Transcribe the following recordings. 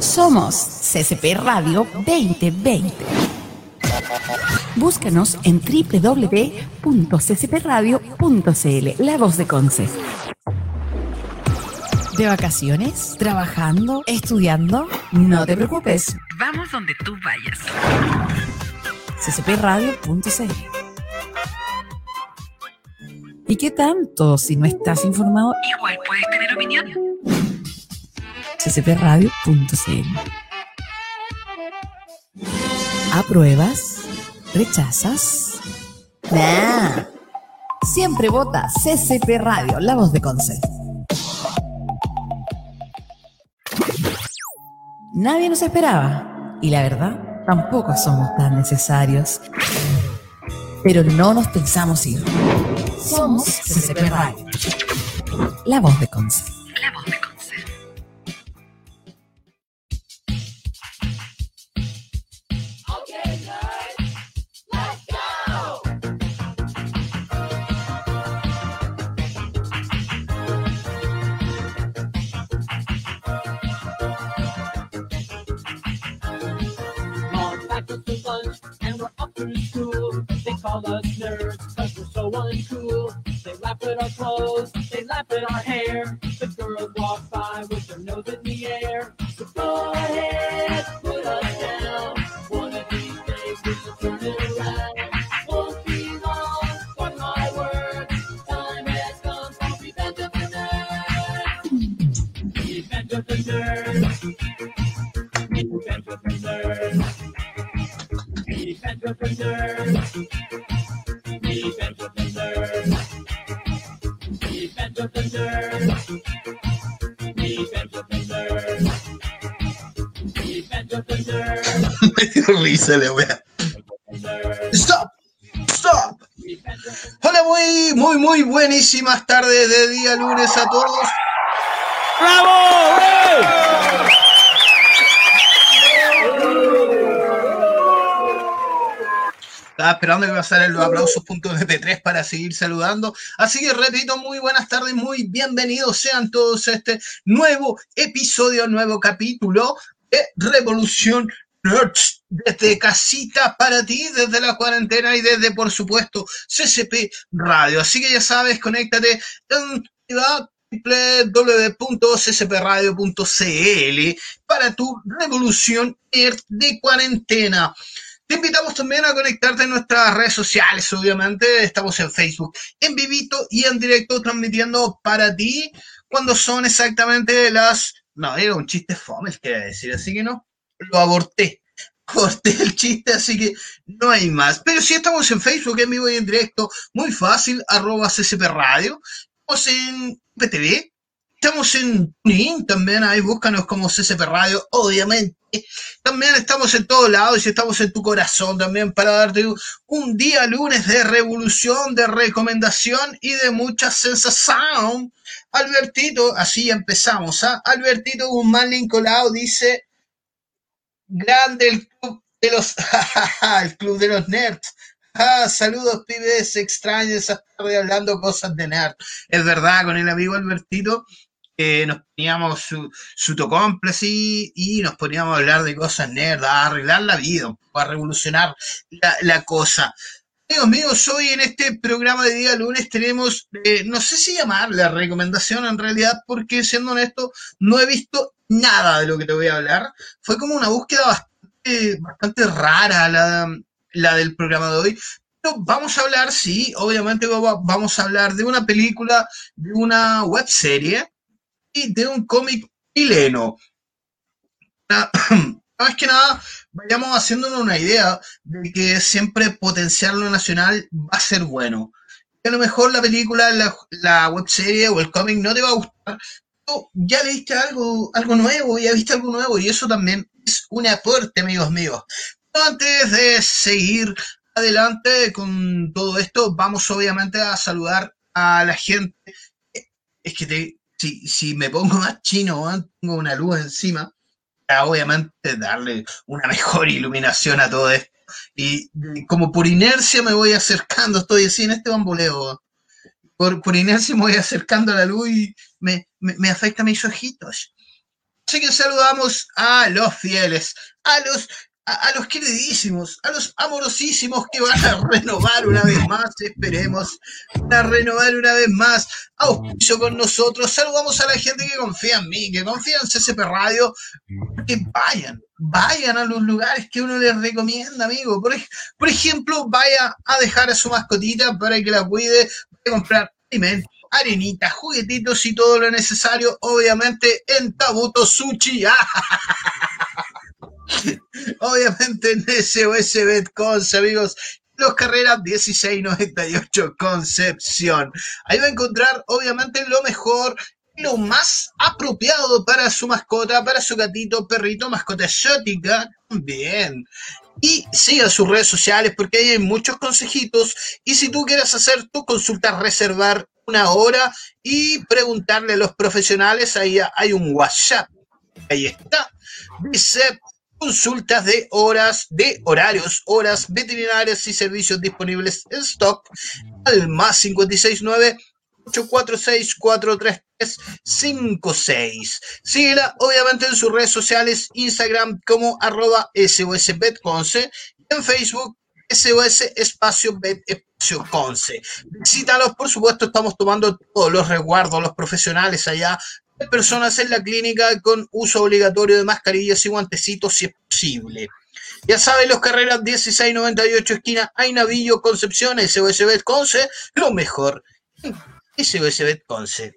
Somos CCP Radio 2020. Búscanos en www.ccpradio.cl, la voz de Conce. ¿De vacaciones? ¿Trabajando? ¿Estudiando? No te preocupes. Vamos donde tú vayas. ccpradio.cl ¿Y qué tanto? Si no estás informado, igual puedes tener opinión. ccpradio.cl ¿Apruebas? ¿Rechazas? Nah. Siempre vota CCP Radio, la voz de Conce. Nadie nos esperaba. Y la verdad, tampoco somos tan necesarios. Pero no nos pensamos ir. Somos CCP Radio. La voz de Conce. La voz de through school. They call us nerds because we're so uncool. They laugh at our clothes, they laugh at our hair. The girls walk by with their nose in the air. So go ahead, put us down. One of these days we will turn it around. Won't be long, mark risa la. Stop. Stop. Hola, muy, muy, muy buenísimas tardes de día lunes a todos. Estaba esperando que pasaran los aplausos .mp3 para seguir saludando. Así que repito, muy buenas tardes, muy bienvenidos sean todos a este nuevo episodio, nuevo capítulo de Revolución. Desde casita para ti, desde la cuarentena y desde, por supuesto, CCP Radio. Así que ya sabes, conéctate en www.ccpradio.cl para tu revolución de cuarentena. Te invitamos también a conectarte en nuestras redes sociales, obviamente. Estamos en Facebook, en vivito y en directo, transmitiendo para ti cuando son exactamente las. No, era un chiste fome, el que decir, así que no, lo aborté. Corté el chiste, así que no hay más. Pero sí estamos en Facebook, en vivo y en directo, muy fácil, arroba CCP Radio. Estamos en PTV, estamos en TuneIn también, ahí búscanos como CCP Radio, obviamente. También estamos en todos lados y estamos en tu corazón también para darte un día lunes de revolución, de recomendación y de mucha sensación. Albertito, así empezamos, ¿ah? Albertito Guzmán Lincolao dice, grande el club de los, el club de los nerds. Ah, saludos, pibes, extraño esas tardes hablando cosas de nerd. Es verdad, con el amigo Albertito, nos poníamos su, su y nos poníamos a hablar de cosas nerd, a arreglar la vida, a revolucionar la, la cosa. Amigos míos, hoy en este programa de día lunes tenemos, eh, no sé si llamarle recomendación en realidad, porque siendo honesto, no he visto nada de lo que te voy a hablar. Fue como una búsqueda bastante, rara la, la del programa de hoy. Pero vamos a hablar, sí, obviamente va- vamos a hablar de una película, de una web serie y de un cómic chileno. Ah, Más nada, vayamos haciéndonos una idea de que siempre potenciar lo nacional va a ser bueno. A lo mejor la película, la, la web serie o el cómic no te va a gustar, pero ya viste algo, algo nuevo, ya viste algo nuevo, y eso también es un aporte, amigos míos. Antes de seguir adelante con todo esto, vamos obviamente a saludar a la gente. Es que te, si, si me pongo más chino, weón, tengo una luz encima, obviamente darle una mejor iluminación a todo esto. Y como por inercia me voy acercando, estoy así en este bamboleo. Por, por inercia me voy acercando a la luz y me, me, me afecta mis ojitos. Así que saludamos a los fieles, a los a, los queridísimos, a los amorosísimos que van a renovar una vez más, esperemos, a renovar una vez más, auspicio con nosotros, saludamos a la gente que confía en mí, que confía en CCP Radio, que vayan, vayan a los lugares que uno les recomienda, amigo. Por, por ejemplo, vaya a dejar a su mascotita para que la cuide, vaya a comprar alimentos, arenitas, juguetitos y todo lo necesario, obviamente en Tabuto Sushi. Obviamente en SOS Betconce, amigos. Los carreras 1698 Concepción. Ahí va a encontrar, obviamente, lo mejor, lo más apropiado para su mascota, para su gatito, perrito, mascota exótica también. Y siga sus redes sociales porque ahí hay muchos consejitos. Y si tú quieres hacer tu consulta, reservar una hora y preguntarle a los profesionales, ahí hay un WhatsApp. Ahí está. Dice consultas de horas, de horarios, horas veterinarias y servicios disponibles en stock al más 569 846 43356. Síguela obviamente en sus redes sociales, Instagram como arroba SOSBetconce, en Facebook SOS Espacio Bet Espacio Conce. Visítalos, por supuesto, estamos tomando todos los resguardos, los profesionales allá personas en la clínica con uso obligatorio de mascarillas y guantecitos si es posible. Ya saben, los carreras 1698 esquina Ainavillo, Concepción, SOS Conce, lo mejor. SOS Conce.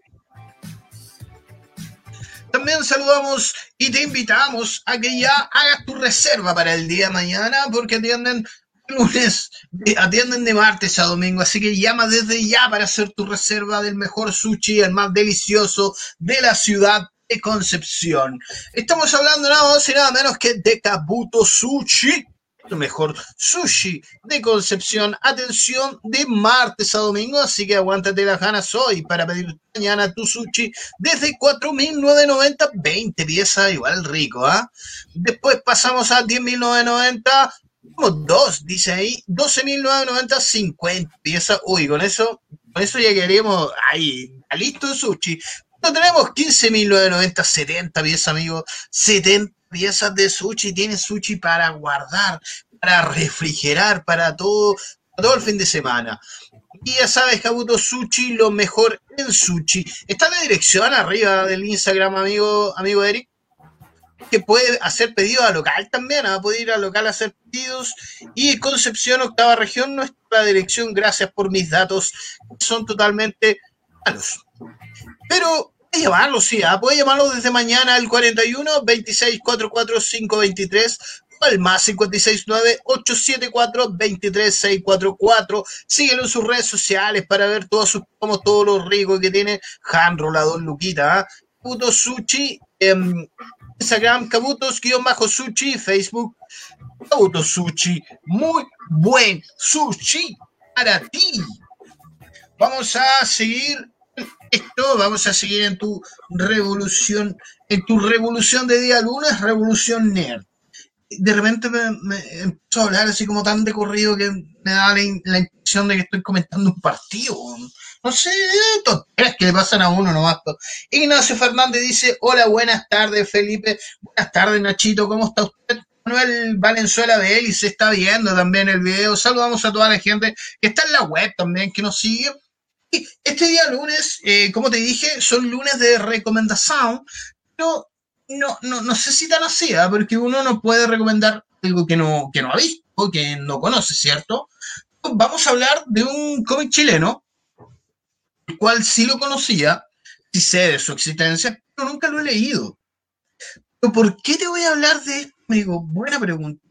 También saludamos y te invitamos a que ya hagas tu reserva para el día de mañana porque atienden lunes, atienden de martes a domingo, así que llama desde ya para hacer tu reserva del mejor sushi, el más delicioso de la ciudad de Concepción. Estamos hablando nada más y nada menos que de Kabuto Sushi, el mejor sushi de Concepción. Atención de martes a domingo, así que aguántate las ganas hoy para pedir mañana tu sushi desde 4.990, 20 piezas, igual rico, ¿ah? Después pasamos a 10.990 dos, dice ahí, 12.990, 50 piezas. Uy, con eso, con eso ya quedaríamos ahí, listo el sushi. No tenemos 15.990, 70 piezas, amigo. 70 piezas de sushi. Tiene sushi para guardar, para refrigerar, para todo, todo el fin de semana. Y ya sabes, Kabuto Sushi, lo mejor en sushi. Está la dirección arriba del Instagram, amigo, amigo Eric que puede hacer pedidos a local también, va a poder ir a local a hacer pedidos. Y Concepción, octava región, nuestra dirección, gracias por mis datos, son totalmente malos. Pero puede llamarlo, sí, ¿ah? puede llamarlo desde mañana al 41 26 44 523 o al más 569 874 23 644. Síguelo en sus redes sociales para ver todos sus como todo lo rico que tiene Hanro, la Don Luquita. ¿ah? Puto Sushi. Em, Instagram, Kabutos-Sushi, Facebook, Kabutos Sushi. Muy buen sushi para ti. Vamos a seguir esto, vamos a seguir en tu revolución, en tu revolución de día lunes, revolución nerd. De repente me, empezó a hablar así como tan de corrido que me da la, la impresión de que estoy comentando un partido. Sé, tonteras que le pasan a uno nomás. Ignacio Fernández dice, hola, buenas tardes, Felipe. Buenas tardes, Nachito, ¿cómo está usted? Manuel Valenzuela de él se está viendo también el video. Saludamos a toda la gente que está en la web también, que nos sigue. Y este día lunes, eh, como te dije, son lunes de recomendación, pero no, no, no sé si tan así, ¿eh? porque uno no puede recomendar algo que no, que no ha visto, que no conoce, ¿cierto? Vamos a hablar de un cómic chileno el cual sí lo conocía, sí sé de su existencia, pero nunca lo he leído. ¿Pero por qué te voy a hablar de esto, amigo? Buena pregunta.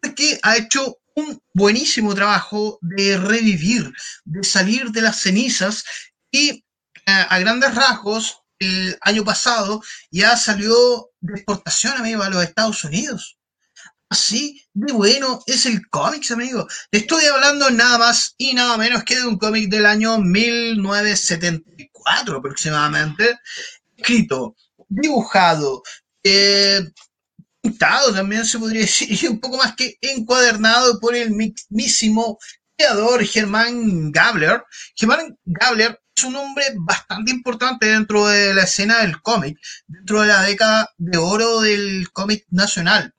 Porque ha hecho un buenísimo trabajo de revivir, de salir de las cenizas y eh, a grandes rasgos, el año pasado ya salió de exportación, amigo, a los Estados Unidos. Así de bueno es el cómics, amigo. Estoy hablando nada más y nada menos que de un cómic del año 1974 aproximadamente. Escrito, dibujado, eh, pintado también se podría decir, y un poco más que encuadernado por el mismísimo creador Germán Gabler. Germán Gabler es un hombre bastante importante dentro de la escena del cómic, dentro de la década de oro del cómic nacional.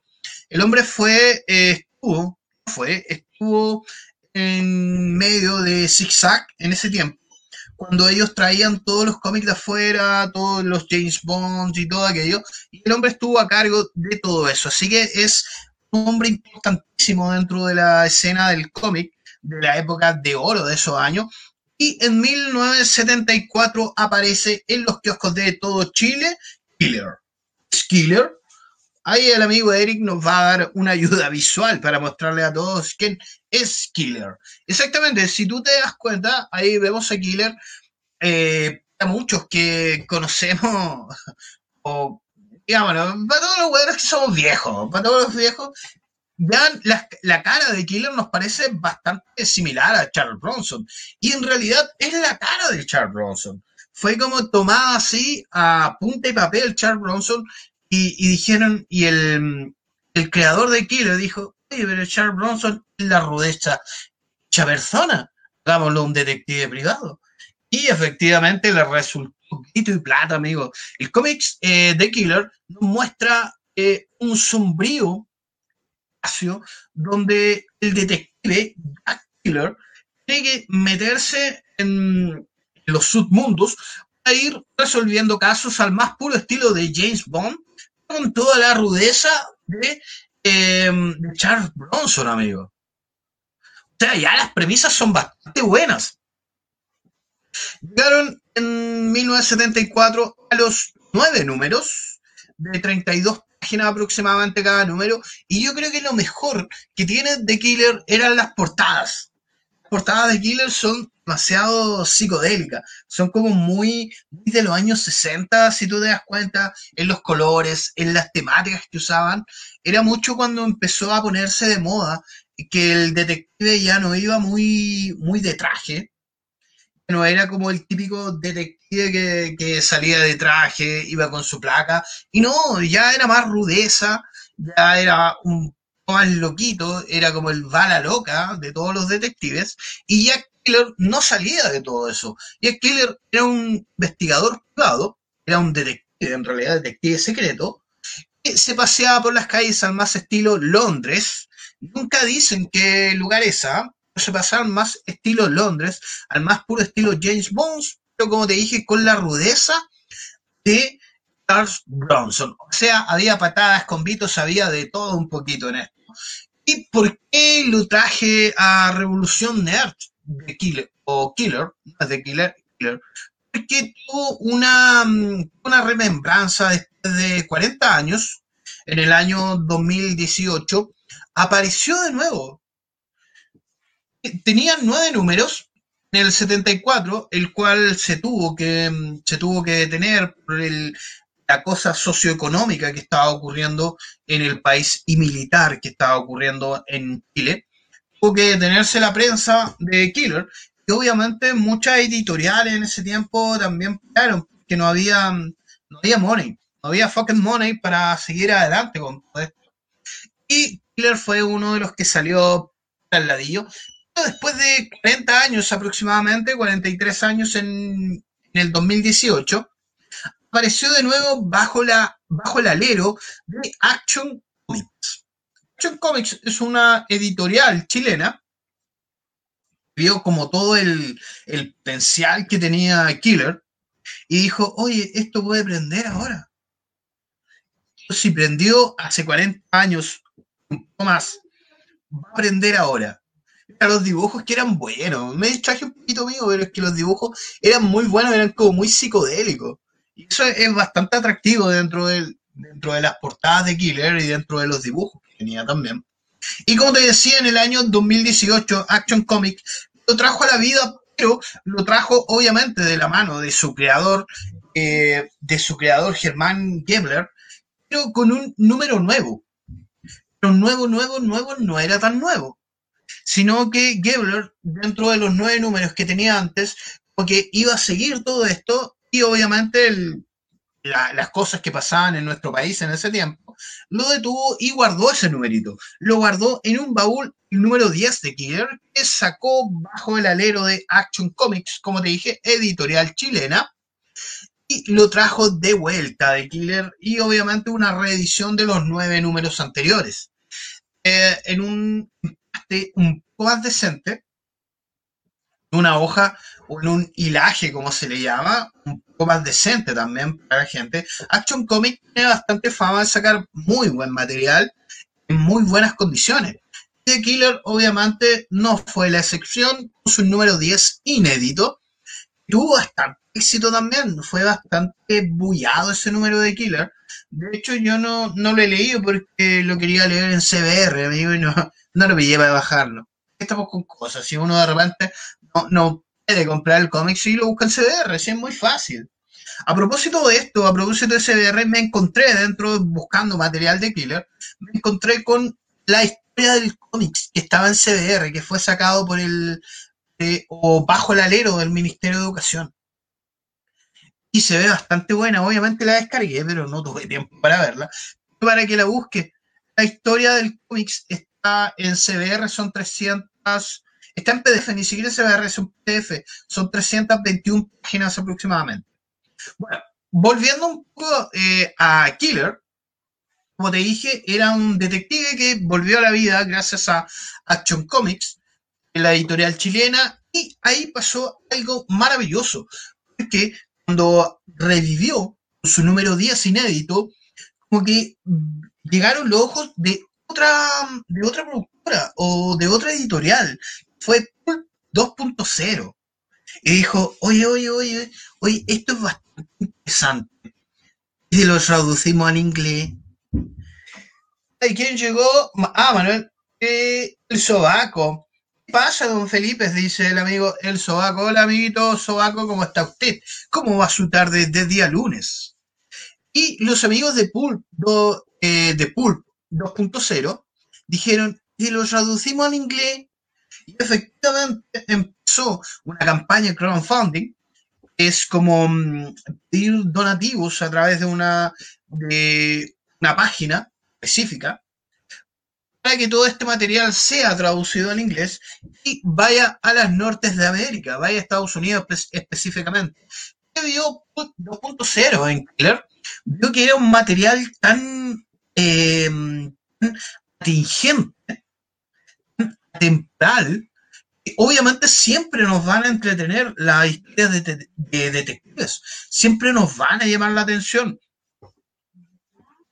El hombre fue, eh, estuvo, fue, estuvo en medio de Zigzag en ese tiempo, cuando ellos traían todos los cómics de afuera, todos los James Bond y todo aquello, y el hombre estuvo a cargo de todo eso. Así que es un hombre importantísimo dentro de la escena del cómic de la época de oro de esos años. Y en 1974 aparece en los kioscos de todo Chile Killer. Killer. Ahí el amigo Eric nos va a dar una ayuda visual para mostrarle a todos quién es Killer. Exactamente, si tú te das cuenta, ahí vemos a Killer. Eh, a muchos que conocemos, o digamos, para todos los buenos que somos viejos, para todos los viejos, ya la, la, cara de Killer nos parece bastante similar a Charles Bronson. Y en realidad es la cara de Charles Bronson. Fue como tomada así a punta y papel Charles Bronson y, dijeron, y el, el, creador de Killer dijo, oye, pero Charles Bronson es la rudeza hecha persona. Hagámoslo un detective privado. Y efectivamente le resultó grito y plata, amigo. El cómic eh, de Killer nos muestra eh, un sombrío donde el detective Jack Killer tiene que meterse en los submundos para ir resolviendo casos al más puro estilo de James Bond, con toda la rudeza de, eh, de Charles Bronson, amigo. O sea, ya las premisas son bastante buenas. Llegaron en 1974 a los nueve números de 32 páginas aproximadamente cada número. Y yo creo que lo mejor que tiene The Killer eran las portadas. Portadas de Killer son demasiado psicodélicas. Son como muy, muy de los años 60, si tú te das cuenta, en los colores, en las temáticas que usaban. Era mucho cuando empezó a ponerse de moda que el detective ya no iba muy, muy de traje, no era como el típico detective que, que, salía de traje, iba con su placa, y no, ya era más rudeza, ya era un más loquito, era como el bala loca de todos los detectives, y Jack Killer no salía de todo eso. Jack Killer era un investigador privado, era un detective, en realidad detective secreto, que se paseaba por las calles al más estilo Londres, nunca dicen qué lugar es, ¿ah? se pasaron más estilo Londres, al más puro estilo James Bond, pero como te dije, con la rudeza de Charles Bronson. O sea, había patadas, con convitos, había de todo un poquito en esto. ¿Y por qué lo traje a Revolución Nerd de Killer, o Killer, de Killer, Killer? Porque tuvo una, una remembranza después de 40 años, en el año 2018, apareció de nuevo tenían nueve números en el 74, el cual se tuvo que, se tuvo que detener por el, la cosa socioeconómica que estaba ocurriendo en el país y militar que estaba ocurriendo en Chile. Tuvo que detenerse la prensa de Killer y obviamente muchas editoriales en ese tiempo también pararon porque no había, no había money, no había fucking money para seguir adelante con todo esto. Y Killer fue uno de los que salió al ladillo, después de 40 años aproximadamente, 43 años en, en el 2018, apareció de nuevo bajo, la, bajo el alero de Action Comics. Action Comics es una editorial chilena vio como todo el, el potencial que tenía Killer y dijo, oye, esto puede prender ahora. Si prendió hace 40 años, un poco más, va a prender ahora los dibujos que eran buenos. Me distraje un poquito mío, pero es que los dibujos eran muy buenos, eran como muy psicodélicos. Y eso es bastante atractivo dentro, del, dentro de las portadas de Killer y dentro de los dibujos que tenía también. Y como te decía, en el año 2018, Action Comic lo trajo a la vida, pero lo trajo obviamente de la mano de su creador, eh, de su creador Germán Gebler, pero con un número nuevo. Pero nuevo, nuevo, nuevo no era tan nuevo sino que Gebler, dentro de los nueve números que tenía antes, porque iba a seguir todo esto obviamente las cosas que pasaban en nuestro país en ese tiempo, lo detuvo y guardó ese numerito. Lo guardó en un baúl número 10 de Killer, que sacó bajo el alero de Action Comics, como te dije, editorial chilena, y lo trajo de vuelta de Killer y obviamente una reedición de los nueve números anteriores. Eh, en un, un poco más decente, una hoja o en un hilaje, como se le llama, un poco más decente también para la gente. Action Comics tiene bastante fama de sacar muy buen material en muy buenas condiciones. The Killer obviamente no fue la excepción, puso un número 10 inédito. Tuvo bastante éxito también, fue bastante bullado ese número de Killer. De hecho, yo no, no lo he leído porque lo quería leer en CBR, amigo, y no, no lo pillé para bajarlo. Estamos con cosas, si uno de repente no, puede comprar el cómic, si lo busca CBR, si es muy fácil. A propósito de esto, a propósito de CBR, me encontré dentro, buscando material de Killer, me encontré con la historia del cómics que estaba en CBR, que fue sacado por el, eh, o bajo el alero del Ministerio de Educación. Y se ve bastante buena, obviamente la descargué, pero no tuve tiempo para verla. Para que la busque, la historia del cómics está en CBR, son 300, está en PDF, ni siquiera en CBR, es un PDF, son 321 páginas aproximadamente. Bueno, volviendo un poco eh, a Killer, como te dije, era un detective que volvió a la vida gracias a Action Comics, la editorial chilena, y ahí pasó algo maravilloso, porque cuando revivió su número 10 inédito, como que llegaron los ojos de otra, de otra productora o de otra editorial. Fue 2.0. Y dijo, oye, oye, oye, oye, esto es bastante interesante. Y lo traducimos al inglés ¿Y quién llegó? Ah, Manuel, eh, el sobaco. ¿Qué pasa, don Felipe? Dice el amigo el sobaco. Hola, amiguito sobaco, ¿cómo está usted? ¿Cómo va su tarde de día lunes? Y los amigos de Pulp, eh, de Pulp 2.0 dijeron, y lo traducimos al inglés, y efectivamente empezó una campaña de crowdfunding, es como mm, pedir donativos a través de una, de una página específica para que todo este material sea traducido al inglés y vaya a las nortes de América, vaya a Estados Unidos específicamente. vio 2.0 en Killer, vio que era un material tan, eh, atingente, temporal, obviamente siempre nos van a entretener las historias de, de detectives, siempre nos van a llamar la atención.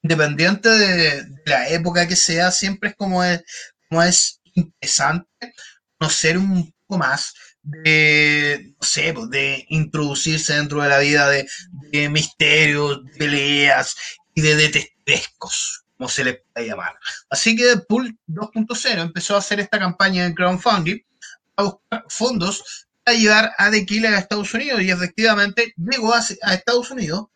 Independiente de, la época que sea, siempre es como es, como es interesante conocer un poco más de, no sé, pues, de introducirse dentro de la vida de, misterios, de peleas y de detectivescos, como se les puede llamar. Así que Pool 2.0 empezó a hacer esta campaña de crowdfunding a buscar fondos para ayudar a The Killer a Estados Unidos y efectivamente llegó a, a Estados Unidos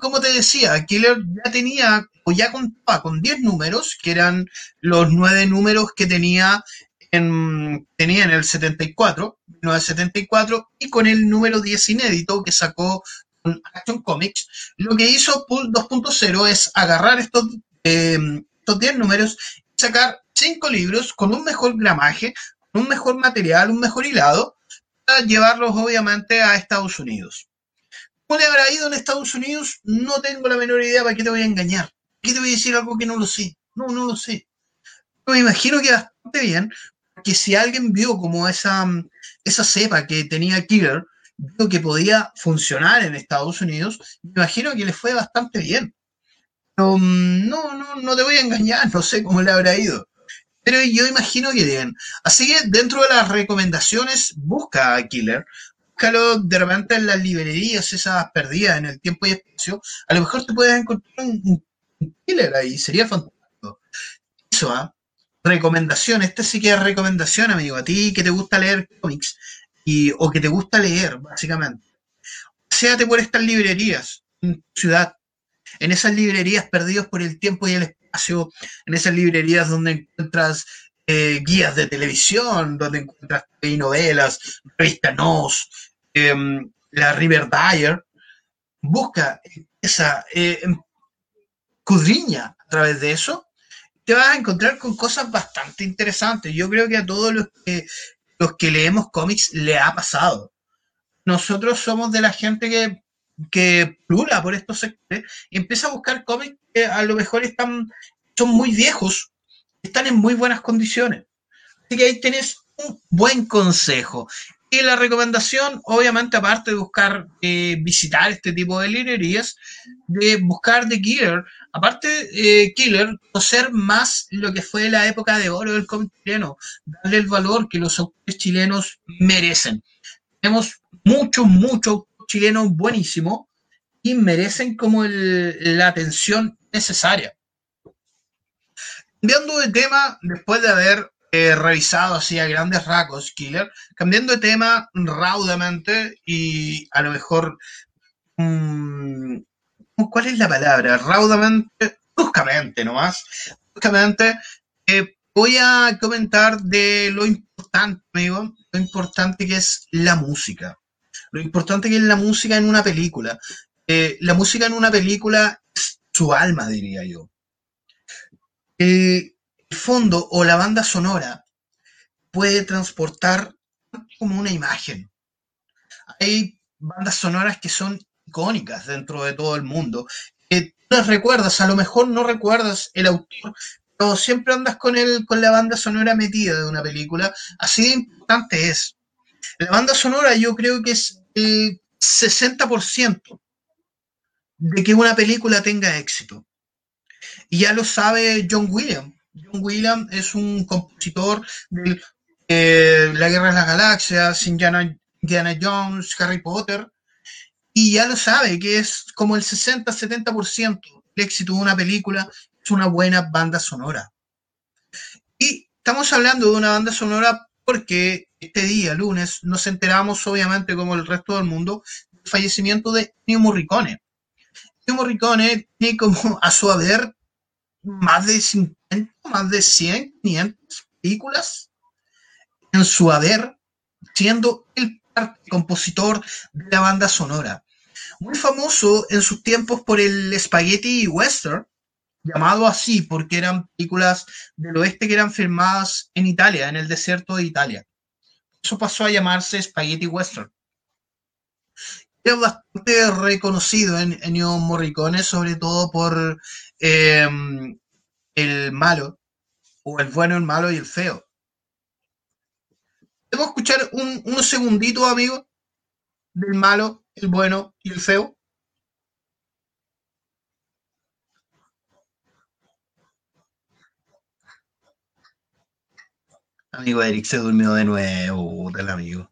como te decía, Killer ya tenía o ya contaba con 10 números, que eran los 9 números que tenía en, tenía en el 74, 1974, y con el número 10 inédito que sacó Action Comics, lo que hizo Pool 2.0 es agarrar estos, estos 10 números y sacar 5 libros con un mejor gramaje, un mejor material, un mejor hilado, para llevarlos obviamente a Estados Unidos. ¿Cómo le habrá ido en Estados Unidos? No tengo la menor idea para qué te voy a engañar. ¿Qué te voy a decir algo que no lo sé? No, no lo sé. me imagino que bastante bien, porque si alguien vio como esa, esa cepa que tenía Killer, vio que podía funcionar en Estados Unidos, me imagino que le fue bastante bien. No, no, no te voy a engañar, no sé cómo le habrá ido. Pero yo imagino que bien. Así que dentro de las recomendaciones, busca a Killer, búscalo de repente en las librerías esas perdidas en el tiempo y espacio, a lo mejor te puedes encontrar un, killer ahí, sería fantástico. Eso, ¿ah? Recomendación, este sí que es recomendación, amigo, a ti que te gusta leer cómics y, o que te gusta leer, básicamente. Séate por estas librerías en tu ciudad, en esas librerías perdidas por el tiempo y el espacio, en esas librerías donde encuentras eh, guías de televisión, donde encuentras novelas, revista Nos, em, la River Dyer, busca esa, eh, cudriña través de eso, te vas a encontrar con cosas bastante interesantes. Yo creo que a todos los que, los que leemos cómics le ha pasado. Nosotros somos de la gente que, que plura por estos sectores y empieza a buscar cómics que a lo mejor están, son muy viejos, están en muy buenas condiciones. Así que ahí tenés un buen consejo. Y la recomendación, obviamente, aparte de buscar eh, visitar este tipo de librerías, de buscar The Killer, aparte eh, Killer, conocer más lo que fue la época de oro del cómic chileno, darle el valor que los autores chilenos merecen. Tenemos muchos, muchos chilenos buenísimos y merecen como el, la atención necesaria. Cambiando de tema, después de haber eh, revisado así a grandes rasgos Killer, cambiando de tema raudamente y a lo mejor, mm, ¿cuál es la palabra? Raudamente, bruscamente nomás, bruscamente, eh, voy a comentar de lo importante, amigo, lo importante que es la música. Lo importante que es la música en una película. Eh, la música en una película es su alma, diría yo. El, fondo o la banda sonora puede transportar como una imagen. Hay bandas sonoras que son icónicas dentro de todo el mundo. Tú las recuerdas, a lo mejor no recuerdas el autor, pero siempre andas con, el, con la banda sonora metida de una película. Así de importante es. La banda sonora yo creo que es el 60% de que una película tenga éxito. Y ya lo sabe John Williams. John Williams es un compositor de eh, La Guerra de las Galaxias, Indiana, Indiana Jones, Harry Potter, y ya lo sabe que es como el 60-70% del éxito de una película es una buena banda sonora. Y estamos hablando de una banda sonora porque este día, lunes, nos enteramos, obviamente, como el resto del mundo, del fallecimiento de Ennio Morricone. Ennio Morricone tiene como a su haber más de 50, más de 100, 500 películas en su haber, siendo el compositor de la banda sonora. Muy famoso en sus tiempos por el spaghetti western, llamado así porque eran películas del oeste que eran filmadas en Italia, en el desierto de Italia. Eso pasó a llamarse spaghetti western. Es bastante reconocido en Ennio Morricone, sobre todo por Em, el malo, o el bueno, el malo y el feo. ¿Podemos escuchar un, unos segunditos, amigos, del malo, el bueno y el feo? Amigo Eric se durmió de nuevo, del amigo.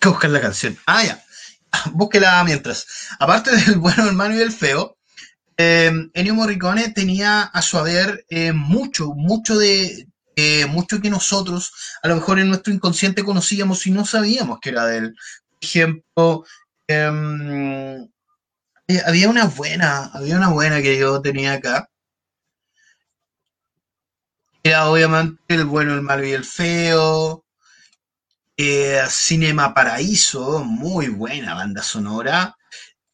Hay buscar la canción. Ah, ya. Búsquela mientras. Aparte del bueno, el malo y el feo, eh, Ennio Morricone tenía a su haber eh, mucho, mucho de eh, mucho que nosotros a lo mejor en nuestro inconsciente conocíamos y no sabíamos que era de él. Por ejemplo, em, eh, había una buena, había una buena que yo tenía acá. Era obviamente el bueno, el malo y el feo. Cinema Paraíso, muy buena banda sonora.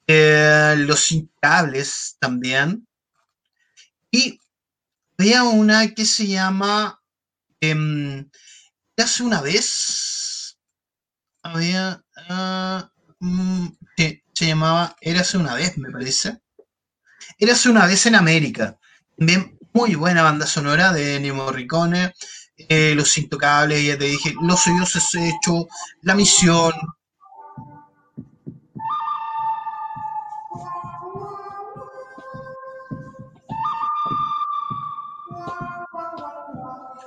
Eh, los Incables también. Y había una que se llama eh, hace una vez había uh, se llamaba Érase una vez, me parece. Érase una vez en América. También muy buena banda sonora de Ennio Morricone. Eh, los Intocables, ya te dije, Los Dioses Hechos, La Misión,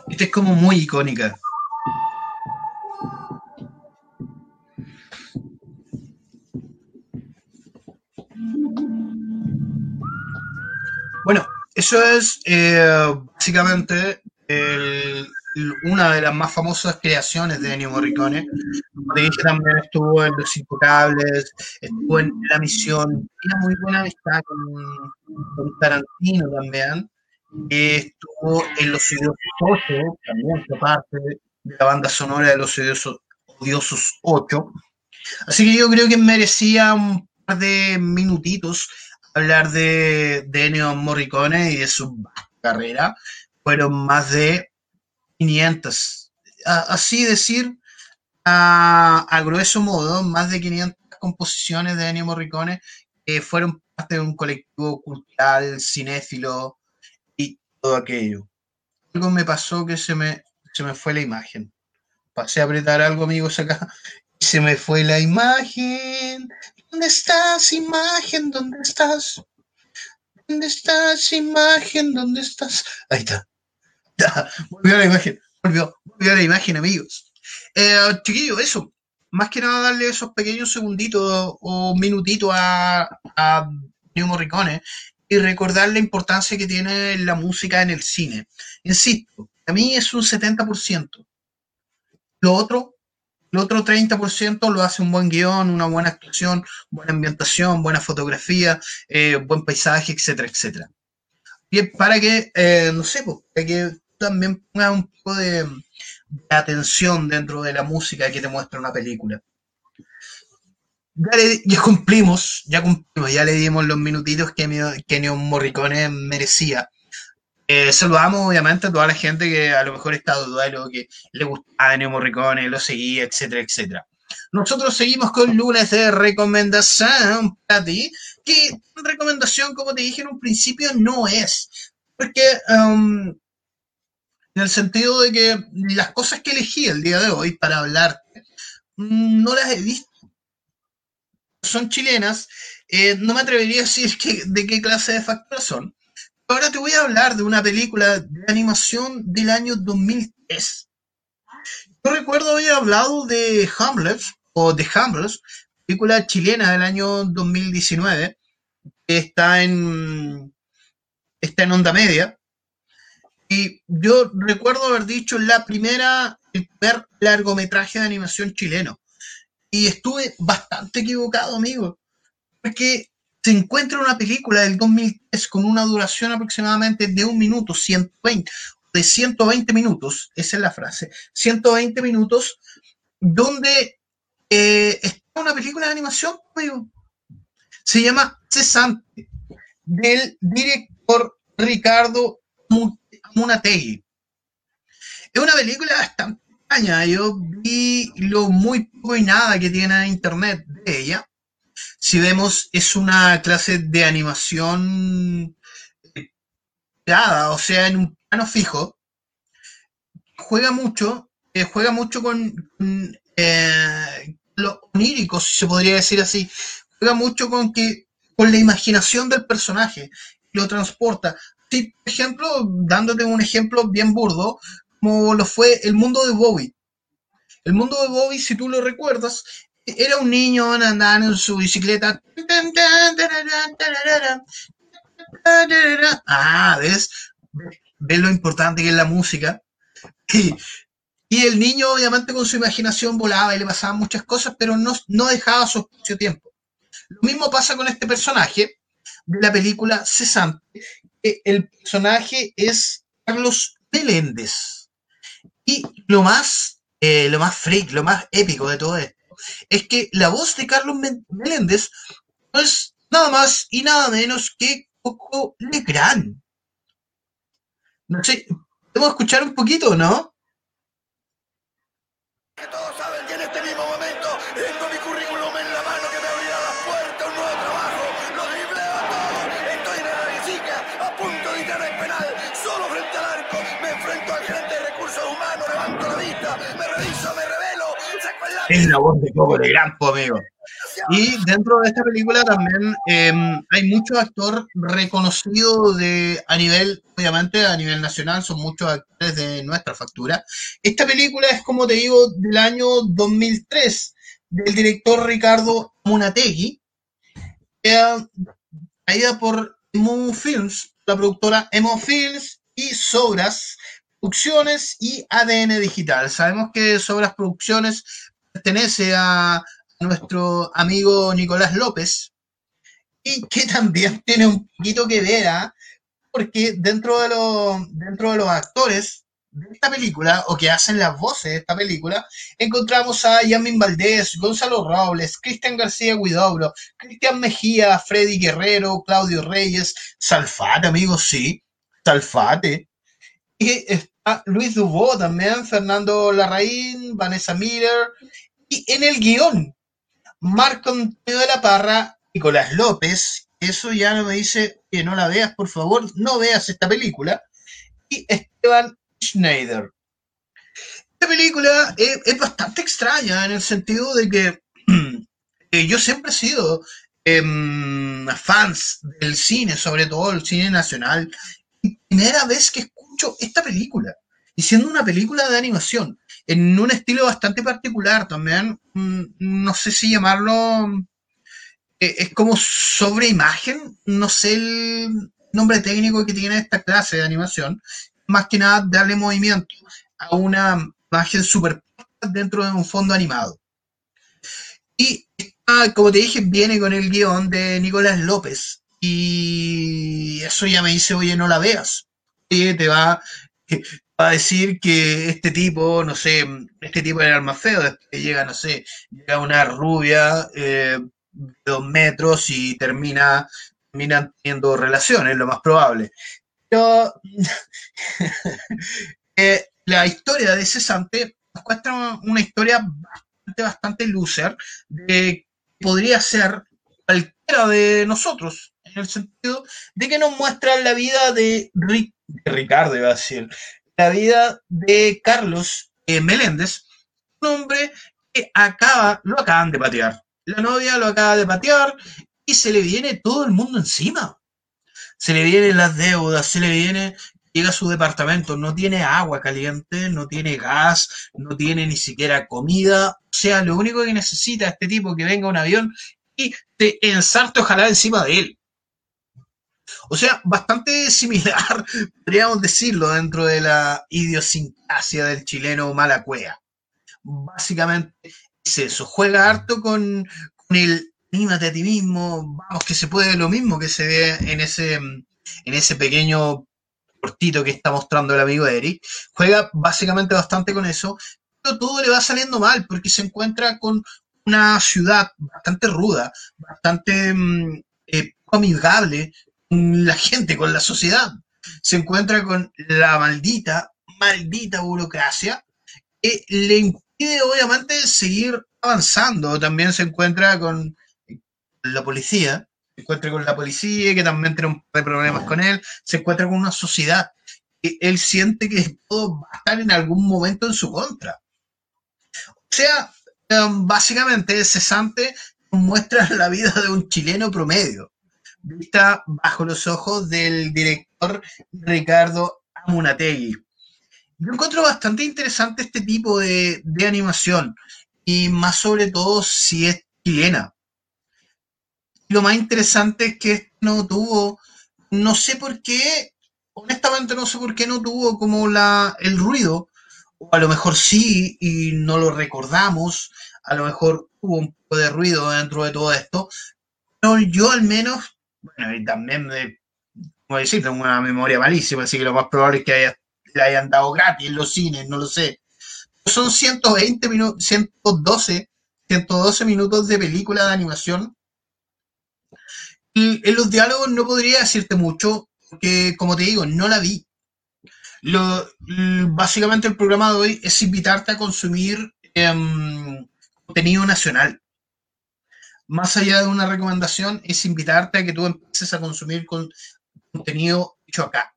Esta es como muy icónica. Bueno, eso es eh, básicamente una de las más famosas creaciones de Ennio Morricone. Como te también estuvo en Los Intocables, estuvo en La Misión, tiene muy buena amistad con, con Tarantino también estuvo en Los Odiosos 8, también fue parte de la banda sonora de Los Odiosos 8. Así que yo creo que merecía un par de minutitos hablar de, de Morricone y de su carrera. Fueron más de 500. A- así decir, a, a grueso modo, más de 500 composiciones de Ennio Morricone que fueron parte de un colectivo cultural, cinéfilo y todo aquello. Algo me pasó que se me, se me fue la imagen. Pasé a apretar algo, amigos, acá. Se me fue la imagen. ¿Dónde estás, imagen? ¿Dónde estás? ¿Dónde estás, imagen? ¿Dónde estás? Ahí está. Volvió la imagen. Volvió, volvió la imagen, amigos. Eh, chiquillos, eso. Más que nada darle esos pequeños segunditos o minutitos a, a Ennio Morricone y recordar la importancia que tiene la música en el cine. Insisto, a mí es un 70%. Lo otro, el otro 30% lo hace un buen guion, una buena actuación, buena ambientación, buena fotografía, eh, buen paisaje, etcétera, etcétera. Bien, para que, eh, no sé, para que también pongas un poco de, atención dentro de la música que te muestra una película. Ya, le- ya cumplimos, ya cumplimos, ya le dimos los minutitos que, que Ennio Morricone merecía. Eh, saludamos obviamente a toda la gente que a lo mejor está duelo, que le gustaba Ennio Morricone, lo seguía, etcétera, etcétera. Nosotros seguimos con lunes de recomendación para ti, que recomendación, como te dije en un principio, no es. Porque um, en el sentido de que las cosas que elegí el día de hoy para hablarte, mm, no las he visto. Son chilenas, eh, no me atrevería a decir que, de qué clase de factores son. Ahora te voy a hablar de una película de animación del año 2003. Yo recuerdo haber hablado de Hamlet, o de Hamlet, película chilena del año 2019, que está en, está en onda media. Y yo recuerdo haber dicho la primera, el primer largometraje de animación chileno. Y estuve bastante equivocado, amigo. Porque se encuentra una película del 2003 con una duración aproximadamente de un minuto, 120, de 120 minutos, esa es la frase, 120 minutos, donde eh, está una película de animación. Se llama Cesante, del director Ricardo Mu- Munategui. Es una película bastante extraña. Yo vi lo muy poco y nada que tiene en internet de ella. Si vemos, es una clase de animación eh, dada, o sea, en un plano fijo. Juega mucho, eh, juega mucho con, eh, lo onírico, si se podría decir así. Juega mucho con que con la imaginación del personaje, lo transporta. Sí, por ejemplo, dándote un ejemplo bien burdo, como lo fue el mundo de Bowie. El mundo de Bobby, si tú lo recuerdas, era un niño andando en su bicicleta. Ah, ¿ves? ¿Ves lo importante que es la música? Y, el niño, obviamente, con su imaginación volaba y le pasaban muchas cosas, pero no, no dejaba su espacio-tiempo. Lo mismo pasa con este personaje de la película Cesante. El personaje es Carlos Meléndez. Y lo más, eh, lo más freak, lo más épico de todo esto, es que la voz de Carlos Meléndez no es nada más y nada menos que Coco Legrand. No sé, ¿podemos escuchar un poquito, no? Es la voz de Coco Legrand, po, amigo. Y dentro de esta película también eh, hay muchos actores reconocidos de, a nivel, obviamente a nivel nacional, son muchos actores de nuestra factura. Esta película es, como te digo, del año 2003, del director Ricardo Munategui, traída por Emo Films, la productora Emo Films y Sobras Producciones y ADN Digital. Sabemos que Sobras Producciones pertenece a nuestro amigo Nicolás López y que también tiene un poquito que ver, ¿ah? porque dentro de, los, dentro de los actores de esta película, o que hacen las voces de esta película, encontramos a Yamin Valdés, Gonzalo Robles, Cristian García Guidobro, Cristian Mejía, Freddy Guerrero, Claudio Reyes, Salfate, amigos, sí, Salfate. Y está Luis Dubó también, Fernando Larraín, Vanessa Miller, y en el guion, Marco Antonio de la Parra, Nicolás López, eso ya no me dice que no la veas, por favor, no veas esta película, y Esteban Schneider. Esta película es, es bastante extraña en el sentido de que eh, yo siempre he sido em, fans del cine, sobre todo el cine nacional, y primera vez que escucho esta película, y siendo una película de animación, en un estilo bastante particular también, mm, no sé si llamarlo, eh, es como sobre imagen, no sé el nombre técnico que tiene esta clase de animación, más que nada darle movimiento a una imagen super dentro de un fondo animado. Y esta, como te dije, viene con el guion de Nicolás López. Y eso ya me dice, oye, no la veas. Oye, te va, va a decir que este tipo, no sé, este tipo era el más feo, después llega, no sé, llega una rubia eh, de dos metros y termina, terminan teniendo relaciones, lo más probable. Pero eh, la historia de Cesante nos cuesta una historia bastante, bastante loser de que podría ser cualquiera de nosotros, en el sentido de que nos muestra la vida de, Ric- de Ricardo, iba a decir, la vida de Carlos eh, Meléndez, un hombre que acaba, lo acaban de patear. La novia lo acaba de patear y se le viene todo el mundo encima. Se le vienen las deudas, se le viene, llega a su departamento, no tiene agua caliente, no tiene gas, no tiene ni siquiera comida. O sea, lo único que necesita este tipo que venga un avión y te ensarte ojalá encima de él. O sea, bastante similar, podríamos decirlo, dentro de la idiosincrasia del chileno malacuea. Básicamente es eso, juega harto con, el anímate a ti mismo, vamos, que se puede lo mismo que se ve en ese, en ese pequeño cortito que está mostrando el amigo Eric. Juega básicamente bastante con eso, pero todo le va saliendo mal porque se encuentra con una ciudad bastante ruda, bastante mm, eh, amigable la gente, con la sociedad. Se encuentra con la maldita, maldita burocracia que le impide obviamente seguir avanzando. También se encuentra con la policía, se encuentra con la policía que también tiene un par de problemas con él, se encuentra con una sociedad que él siente que todo va a estar en algún momento en su contra. O sea, um, básicamente Cesante muestra la vida de un chileno promedio, vista bajo los ojos del director Ricardo Amunategui. Yo encuentro bastante interesante este tipo de, de animación y más sobre todo si es chilena. Lo más interesante es que no tuvo, no sé por qué, honestamente no sé por qué no tuvo como la, el ruido, o a lo mejor sí y no lo recordamos, a lo mejor hubo un poco de ruido dentro de todo esto, pero yo al menos, bueno, y también me, como decir, tengo una memoria malísima, así que lo más probable es que haya, le hayan dado gratis en los cines, no lo sé. Son 120 minutos, 112, 112 minutos de película de animación y en los diálogos no podría decirte mucho, porque como te digo, no la vi. Lo, básicamente el programa de hoy es invitarte a consumir em, contenido nacional. Más allá de una recomendación, es invitarte a que tú empieces a consumir con, contenido hecho acá.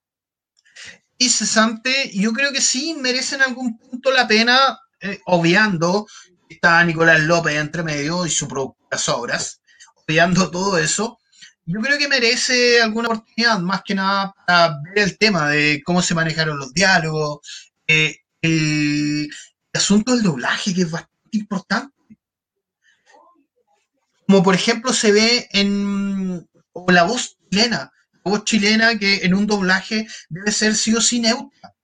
Y Cesante, yo creo que sí merece en algún punto la pena, eh, obviando está Nicolás López entre medio y sus propias obras, obviando todo eso yo creo que merece alguna oportunidad, más que nada para ver el tema de cómo se manejaron los diálogos, eh, el, el asunto del doblaje, que es bastante importante. Como por ejemplo se ve en la voz chilena, la voz chilena que en un doblaje debe ser sí o sí neutra.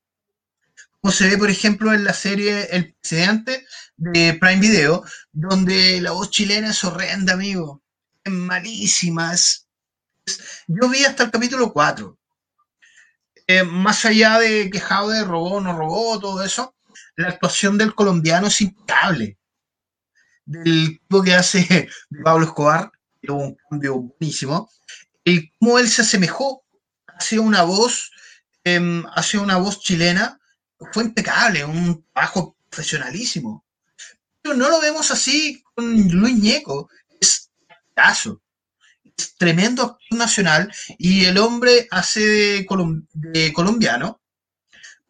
Como se ve, por ejemplo, en la serie El Presidente de Prime Video, donde la voz chilena es horrenda, amigo. Es malísima, yo vi hasta el capítulo 4. eh, más allá de que Jaude robó o no robó, todo eso, la actuación del colombiano es impecable. Del tipo que hace Pablo Escobar, que hubo un cambio buenísimo, y cómo él se asemejó hacia una voz, em, hacia una voz chilena, fue impecable, un trabajo profesionalísimo. Pero no lo vemos así con Luis Ñeco, es caso es tremendo actor nacional y el hombre hace de, colom- de colombiano,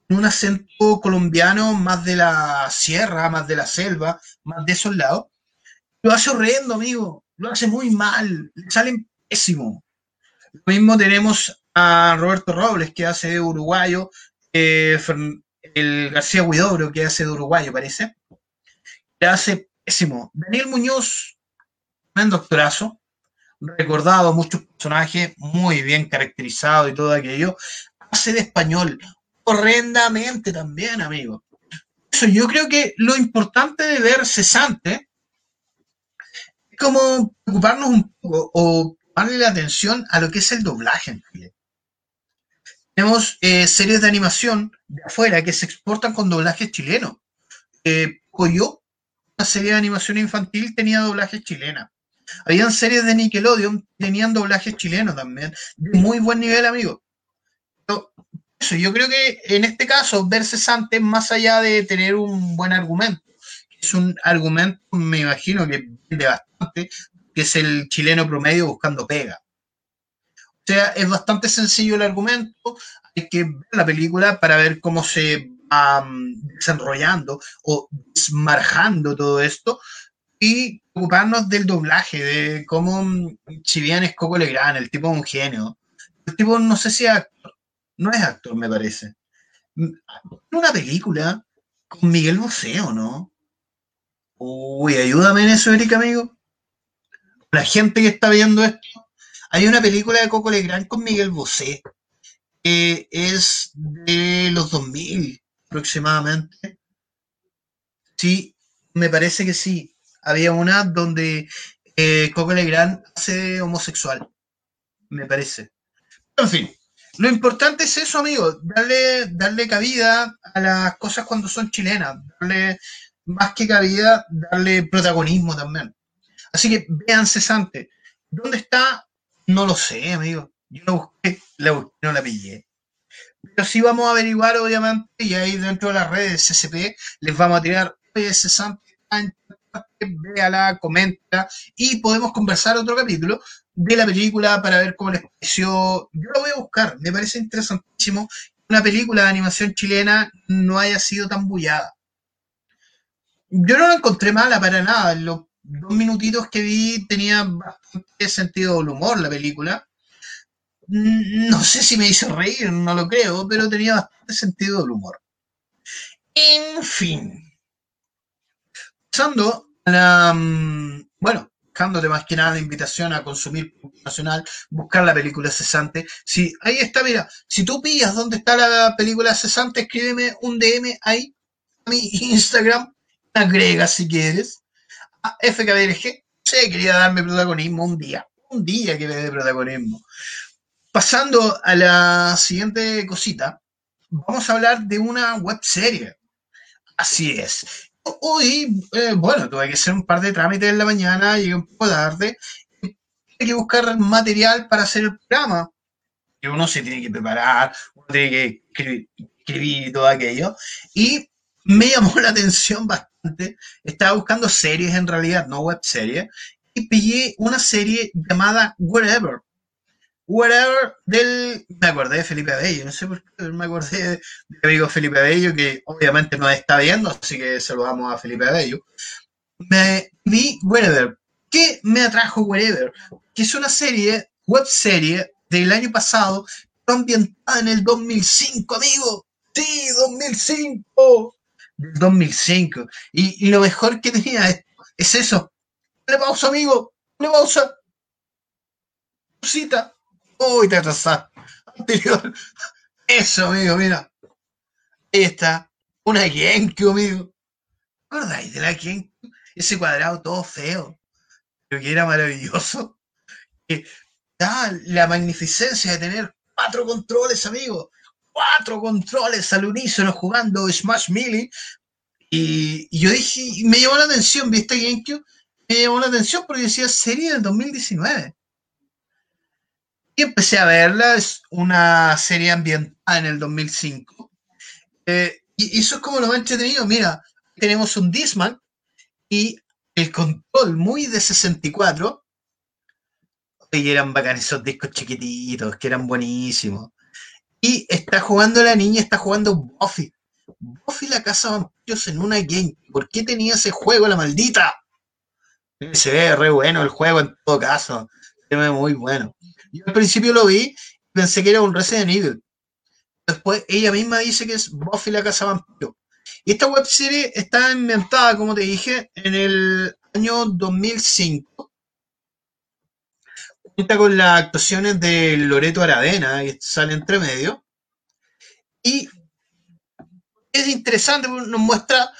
un acento colombiano más de la sierra, más de la selva, más de esos lados. Lo hace horrendo, amigo, lo hace muy mal, le salen pésimo. Lo mismo tenemos a Roberto Robles, que hace de uruguayo, eh, el García Huidobro, que hace de uruguayo, parece. Le hace pésimo. Daniel Muñoz, un doctorazo, recordado, muchos personajes, muy bien caracterizado y todo aquello, hace de español horrendamente también, amigo. Eso yo creo que lo importante de ver cesante es como preocuparnos un poco o darle la atención a lo que es el doblaje en Chile. Tenemos eh, series de animación de afuera que se exportan con doblajes chilenos. Eh, Coyo, una serie de animación infantil, tenía doblajes chilenas. Habían series de Nickelodeon tenían doblajes chilenos también, de muy buen nivel, amigo. Eso, yo creo que en este caso, ver cesante, más allá de tener un buen argumento, es un argumento, me imagino que vende bastante, que es el chileno promedio buscando pega. O sea, es bastante sencillo el argumento, hay que ver la película para ver cómo se va um, desarrollando o desmarjando todo esto y ocuparnos del doblaje, de cómo, mm, si bien es Coco Legrand, el tipo es un genio, el tipo no sé si actor, no es actor, me parece. Una película con Miguel Bosé, ¿o no? Uy, ayúdame en eso, Erika, amigo. La gente que está viendo esto, hay una película de Coco Legrand con Miguel Bosé, que es de los 2000 aproximadamente. Sí, me parece que sí. Había una donde eh, Coco Legrand hace homosexual, me parece. En fin, lo importante es eso, amigo, darle, darle cabida a las cosas cuando son chilenas, darle más que cabida, darle protagonismo también. Así que vean cesante. ¿Dónde está? No lo sé, amigo. Yo la busqué, la busqué, no la pillé. Pero sí vamos a averiguar, obviamente, y ahí dentro de las redes CCP les vamos a tirar, oye, cesante, véala, comenta, y podemos conversar otro capítulo de la película para ver cómo les pareció. Yo lo voy a buscar, me parece interesantísimo que una película de animación chilena no haya sido tan bullada. Yo no la encontré mala para nada. Los dos minutitos que vi tenía bastante sentido del humor la película. Mm, No sé si me hizo reír, no lo creo, pero tenía bastante sentido del humor. En fin. Pasando a la. mm, Bueno, dejándote más que nada la invitación a consumir nacional, buscar la película cesante. Si, ahí está, mira, si tú pillas dónde está la película cesante, escríbeme un DM ahí a mi Instagram, agrega si quieres, a FKBLG. Sí, quería darme protagonismo un día, un día que me dé protagonismo. Pasando a la siguiente cosita, vamos a hablar de una web serie. Así es. Hoy, eh, bueno, tuve que hacer un par de trámites en la mañana, llegué un poco tarde. Tuve que buscar material para hacer el programa. Y uno se tiene que preparar, uno tiene que escribir, escribir y todo aquello. Y me llamó la atención bastante. Estaba buscando series en realidad, no web series. Y pillé una serie llamada Wherever. Whatever del. Me acordé de Felipe Abello, no sé por qué me acordé de mi amigo Felipe Abello, que obviamente nos está viendo, así que saludamos a Felipe Abello. Me vi Wherever. ¿Qué me atrajo Wherever? Que es una serie, web serie del año pasado, ambientada en el 2005, amigo. Sí, 2005. Del 2005. Y, y lo mejor que tenía es, es eso. Le pausa, amigo. Le pausa. Pausita. Uy, te atrasaste. Anterior. Eso, amigo, mira. Ahí está. Una Genkyu, amigo. ¿Te acordáis de la Genkyu? Ese cuadrado todo feo. Pero que era maravilloso. Que da la magnificencia de tener cuatro controles, amigo. cuatro controles al unísono jugando Smash Melee. Y, yo dije, me llamó la atención, ¿viste GameCube? Me llamó la atención porque decía serie del 2019. Y empecé a verla, es una serie ambientada en el 2005. Eh, y eso es como lo más entretenido. Mira, tenemos un Disman y el control muy de 64. Y eran bacanes esos discos chiquititos, que eran buenísimos. Y está jugando la niña, está jugando Buffy. Buffy la casa vampiros en una game. ¿Por qué tenía ese juego, la maldita? Se ve re bueno el juego en todo caso. Se ve muy bueno. Yo al principio lo vi y pensé que era un Resident Evil. Después ella misma dice que es Buffy la casa de vampiros. Y esta webserie está inventada, como te dije, en el año 2005. Cuenta con las actuaciones de Loreto Aravena, que sale entre medio. Y es interesante nos muestra.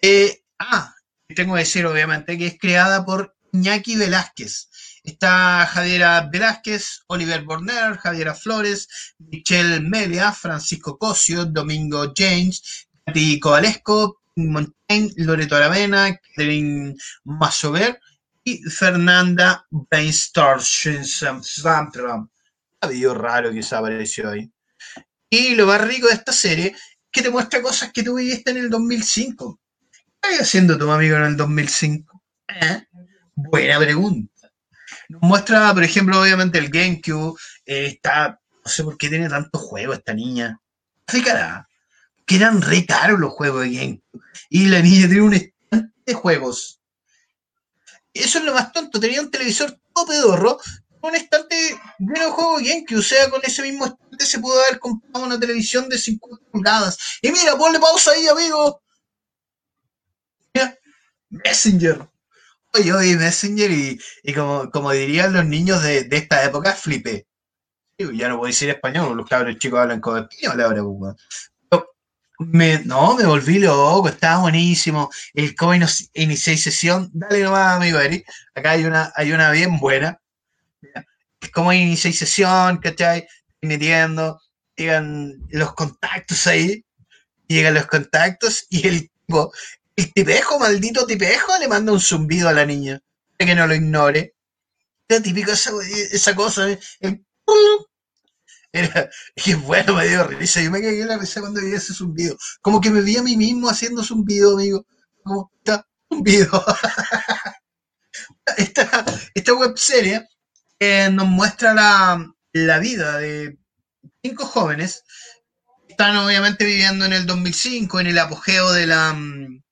eh, ah, tengo que decir, obviamente, que es creada por Iñaki Velázquez. Está Javiera Velázquez, Oliver Borner, Javiera Flores, Michelle Melia, Francisco Cosio, Domingo James, Katy Covalesco, Montaigne, Loreto Aravena, Catherine Masover y Fernanda Brainstorm. Había raro que se apareció ahí. Y lo más rico de esta serie que te muestra cosas que tú viviste en el 2005. ¿Qué estás haciendo tu amigo en el 2005? ¿Eh? Buena pregunta. Nos muestra, por ejemplo, obviamente el GameCube. eh, está, no sé por qué tiene tantos juegos esta niña. ¿Qué cara? Que eran re caros los juegos de GameCube. Y la niña tiene un estante de juegos. Eso es lo más tonto. Tenía un televisor todo pedorro, un estante lleno de juegos GameCube. O sea, con ese mismo estante se pudo haber comprado una televisión de 50 pulgadas. Y mira, ponle pausa ahí, amigo. Mira, Messenger. Oye, oye, Messenger y, y como, como dirían los niños de, de esta época, flipé. Ya no puedo decir español, los cabros chicos hablan con español ahora, pues, me, no, me volví loco, estaba buenísimo. El cómo inici- inicié sesión, dale nomás, amigo Eri. Acá hay una, hay una bien buena. Es como inicié sesión, ¿cachai? Metiendo, llegan los contactos ahí, llegan los contactos y el tipo, el tipejo, maldito tipejo, le manda un zumbido a la niña. para Que no lo ignore. Era típico esa, esa cosa, ¿eh? era, y bueno, me dio risa. Yo me cagué en la risa cuando vi ese zumbido. Como que me vi a mí mismo haciendo zumbido, amigo. Como, está, zumbido. esta, esta webserie eh, nos muestra la, la vida de cinco jóvenes que están obviamente viviendo en el 2005, en el apogeo de la, mm,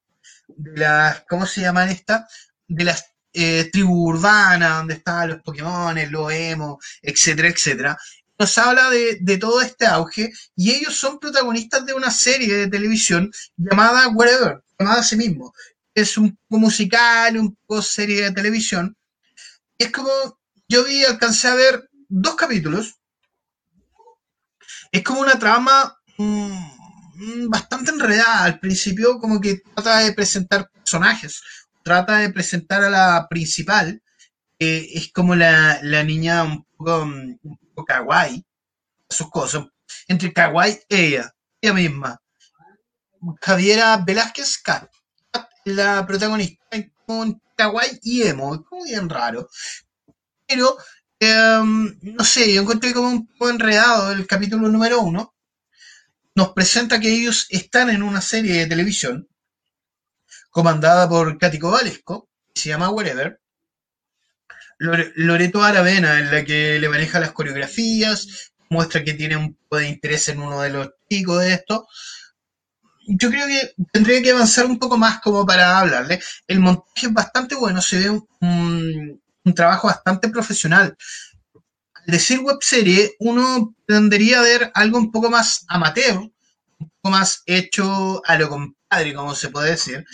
de las, ¿cómo se llaman estas? De las eh, tribus urbanas, donde estaban los Pokémon, los emo, etcétera, etcétera. Nos habla de, de todo este auge y ellos son protagonistas de una serie de televisión llamada Whatever, llamada a sí mismo. Es un poco musical, un poco serie de televisión. Es como, yo vi, alcancé a ver dos capítulos. Es como una trama mm, bastante enredada. Al principio como que trata de presentar personajes, trata de presentar a la principal, que es como la, la niña un poco, mm, un poco kawaii, sus cosas. Entre kawaii y ella, ella misma. Javiera Velázquez Cat, la protagonista, un kawaii y emo, como bien raro. Pero, em, no sé, yo encontré como un poco enredado el capítulo número uno. Nos presenta que ellos están en una serie de televisión comandada por Katy Covalesco, que se llama Wherever. Lore- Loreto Aravena, en la que le maneja las coreografías, muestra que tiene un poco de interés en uno de los chicos de esto. Yo creo que tendría que avanzar un poco más como para hablarle. El montaje es bastante bueno, se ve un- un trabajo bastante profesional. Al decir webserie, uno tendería a ver algo un poco más amateur, un poco más hecho a lo compadre, como se puede decir,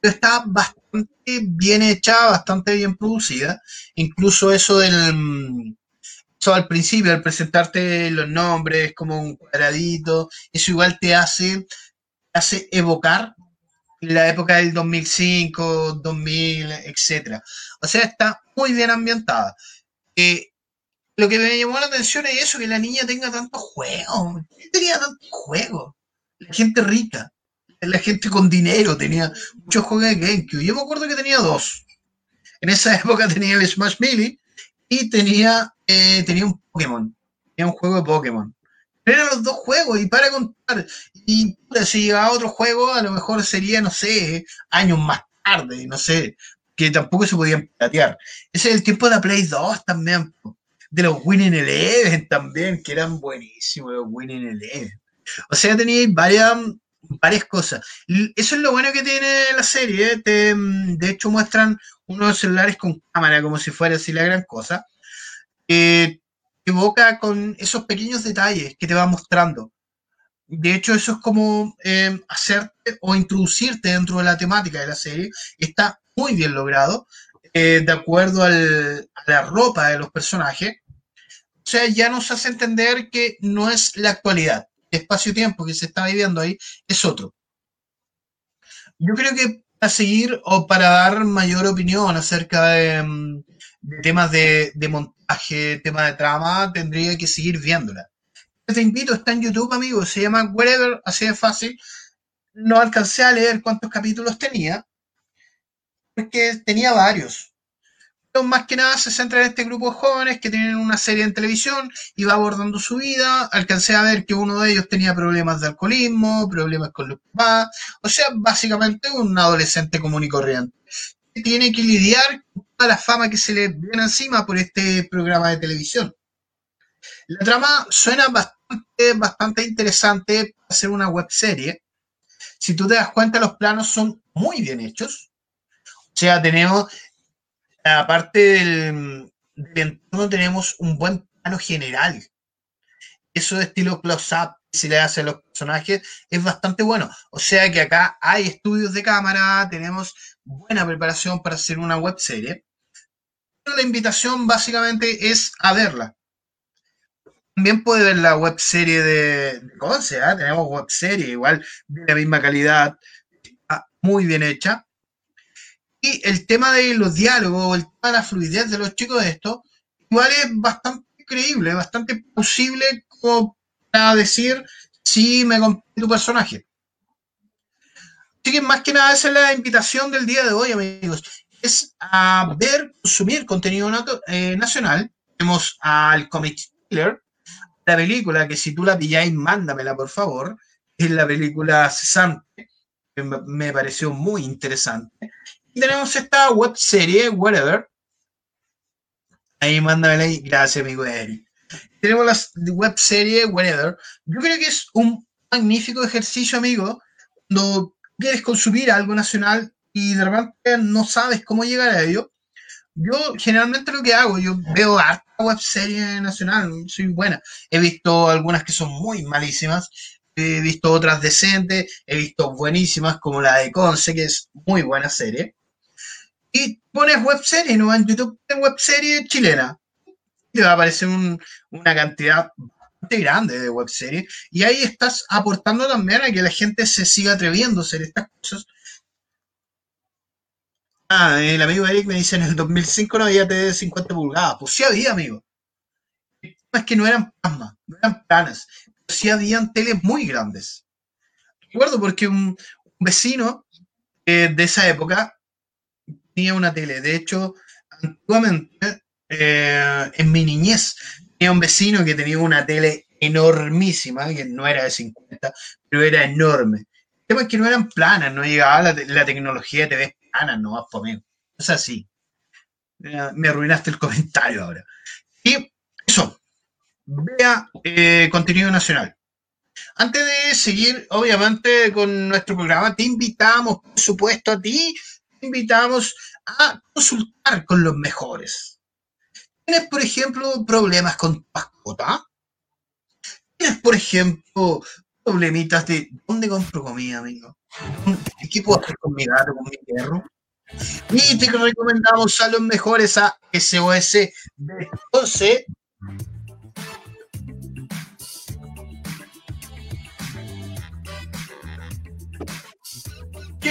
pero está bastante bien hecha, bastante bien producida. Incluso eso del eso al principio, al presentarte los nombres como un cuadradito, eso igual te hace, hace evocar la época del 2005, 2000, etcétera. O sea, está muy bien ambientada. Eh, lo que me llamó la atención es eso, que la niña tenga tantos juegos. Tenía tantos juegos. La gente rica, la gente con dinero tenía muchos juegos de GameCube. Yo me acuerdo que tenía dos. En esa época tenía el Smash Melee y tenía, eh, tenía un Pokémon. Tenía un juego de Pokémon. Pero eran los dos juegos y para contar. Y si llegaba otro juego, a lo mejor sería, no sé, años más tarde, no sé, que tampoco se podían piratear. Ese es el tiempo de la Play 2 también. De los Winning Eleven también, que eran buenísimos los Winning Eleven. O sea, teníais varias, varias cosas. Eso es lo bueno que tiene la serie. ¿eh? Te, mm, de hecho, muestran unos celulares con cámara, como si fuera así la gran cosa. Eh, te evoca con esos pequeños detalles que te va mostrando. De hecho, eso es como eh, hacerte o introducirte dentro de la temática de la serie. Está muy bien logrado, eh, de acuerdo al- a la ropa de los personajes. O sea, ya nos hace entender que no es la actualidad. El espacio-tiempo que se está viviendo ahí es otro. Yo creo que para seguir o para dar mayor opinión acerca de, mm, temas de, montaje, temas de trama, tendría que seguir viéndola. Te invito, está en YouTube, amigo, se llama Wherever, así de fácil. No alcancé a leer cuántos capítulos tenía, porque tenía varios. Más que nada se centra en este grupo de jóvenes que tienen una serie en televisión y va abordando su vida. Alcancé a ver que uno de ellos tenía problemas de alcoholismo, problemas con los papás. O sea, básicamente un adolescente común y corriente. Que tiene que lidiar con toda la fama que se le viene encima por este programa de televisión. La trama suena bastante, bastante interesante para hacer una web serie. Si tú te das cuenta, los planos son muy bien hechos. O sea, tenemos, aparte del, entorno, tenemos un buen plano general. Eso de estilo close-up se le hace a los personajes es bastante bueno. O sea que acá hay estudios de cámara, tenemos buena preparación para hacer una web serie. Pero la invitación básicamente es a verla también puede ver la web serie de, de Conce, ¿ah? tenemos web serie igual de la misma calidad, muy bien hecha. El tema de los diálogos, el tema de la fluidez de los chicos de esto, igual es bastante creíble, bastante posible como para decir si me compré tu personaje. Así que más que nada esa es la invitación del día de hoy, amigos. Es a ver, consumir contenido eh, nacional. Tenemos al Comic Killer, la película que si tú la pilláis, mándamela por favor. Es la película Cesante, que me pareció muy interesante. Tenemos esta web serie, Whatever. Ahí mándamela ahí. Gracias, amigo Eric. Tenemos la web serie, Whatever. Yo creo que es un magnífico ejercicio, amigo, cuando quieres consumir algo nacional y de repente no sabes cómo llegar a ello. Yo generalmente lo que hago, yo veo harta web serie nacional, soy buena. He visto algunas que son muy malísimas, he visto otras decentes, he visto buenísimas como la de Conce, que es muy buena serie. Y pones web serie, ¿no? En YouTube en web serie chilena. Te va a aparecer un- una cantidad bastante grande de web series. Y ahí estás aportando también a que la gente se siga atreviendo a hacer estas cosas. Ah, el amigo Eric me dice en el 2005 no había TV de 50 pulgadas. Pues sí había, amigo. El tema es que no eran plasmas, no eran planas. Pero sí habían teles muy grandes. Recuerdo porque un, un vecino eh, de esa época tenía una tele. De hecho, antiguamente, eh, en mi niñez, tenía un vecino que tenía una tele enormísima, que no era de 50, pero era enorme. El tema es que no eran planas, no llegaba la, la tecnología de TV planas, no más por mí. Es así. Eh, Me arruinaste el comentario ahora. Y eso, vea eh, contenido nacional. Antes de seguir, obviamente, con nuestro programa, te invitamos, por supuesto, a ti, invitamos a consultar con los mejores. ¿Tienes, por ejemplo, problemas con tu mascota? ¿Tienes, por ejemplo, problemitas de dónde compro comida, amigo? ¿Qué puedo hacer con mi gato, con mi perro? Y te recomendamos a los mejores a SOS de 11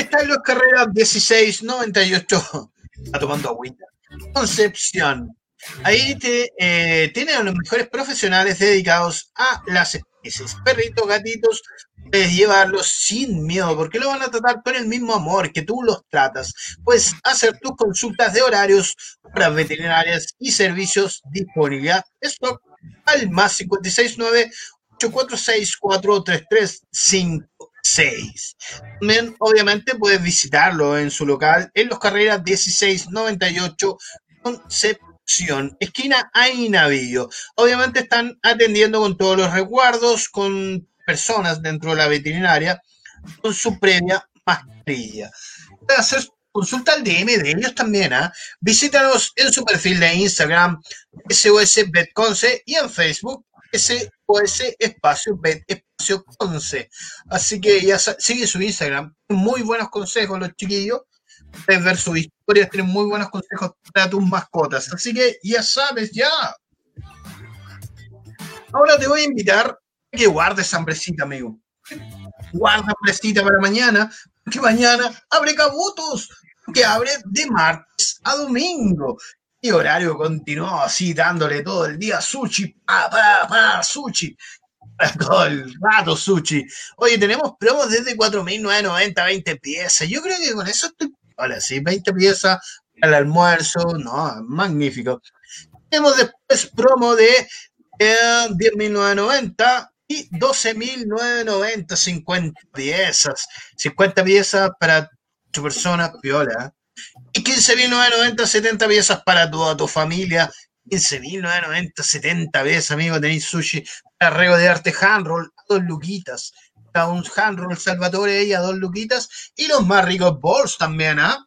está en los carreras 1698. Está tomando agüita. Concepción. Ahí te, eh, tienen a los mejores profesionales dedicados a las especies. Perritos, gatitos, puedes llevarlos sin miedo, porque lo van a tratar con el mismo amor que tú los tratas. Puedes hacer tus consultas de horarios, horas veterinarias y servicios disponibilidad. Stock al más 569 846 4356. También, obviamente, puedes visitarlo en su local en los carreras 1698 Concepción, esquina Ainavillo. Obviamente están atendiendo con todos los resguardos, con personas dentro de la veterinaria, con su previa mascarilla. Puedes hacer consulta al DM de ellos también, ¿ah? Visítanos en su perfil de Instagram, SOS Betconce, y en Facebook, SOS Espacio Bet Espacio Conce. Así que ya sigue su Instagram. Muy buenos consejos los chiquillos. Puedes ver sus historias, tienen muy buenos consejos para tus mascotas. Así que ya sabes, ya. Ahora te voy a invitar a que guardes hambrecita, amigo. Guarda hambrecita para mañana, porque mañana abre cabutos, que abre de martes a domingo. Y horario continuó así, dándole todo el día sushi, pa, sushi. Todo el rato sushi. Oye, tenemos promos desde 4.990, 20 piezas. Yo creo que con eso estoy Ahora sí, 20 piezas al almuerzo, no, magnífico. Tenemos después promo de eh, 10.990 y 12.990, 50 piezas. 50 piezas para tu persona, piola. Y 15.990, 70 piezas para toda tu familia. 15.990, 70 piezas, amigo. Tenéis sushi para de arte handroll, dos luquitas un handroll Salvatore y a dos luquitas y los más ricos balls también, ¿ah?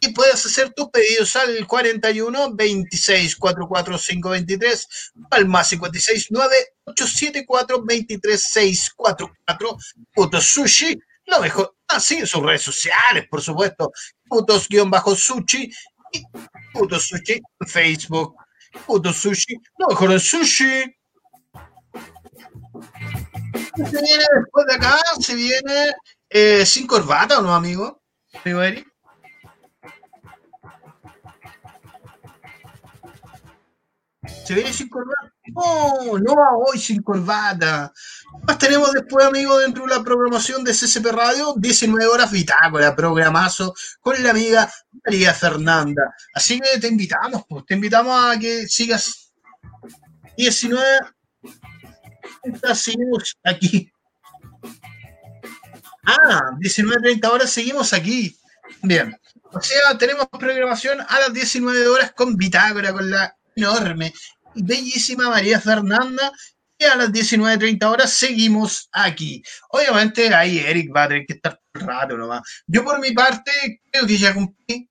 Y puedes hacer tus pedidos al 41 26 44 523 al más 56 9 874 23 644 Puto Sushi, lo mejor, así en sus redes sociales, por supuesto, putos-sushi y puto sushi en Facebook, puto sushi, lo mejor en sushi se viene después de acá? Se viene eh, sin corbata, ¿o no, amigo? Amigo. ¿Se viene sin corbata? No, no hoy sin corbata. Más tenemos después, amigo, dentro de la programación de CCP Radio, 19 horas bitácora, programazo con la amiga María Fernanda. Así que te invitamos, pues, te invitamos a que sigas 19 seguimos aquí. Ah, 19.30 horas seguimos aquí. Bien. O sea, tenemos programación a las 19 horas con Bitácora, con la enorme bellísima María Fernanda. Y a las 19.30 horas seguimos aquí. Obviamente ahí Eric va a tener que estar un rato nomás. Yo por mi parte creo que ya cumplí.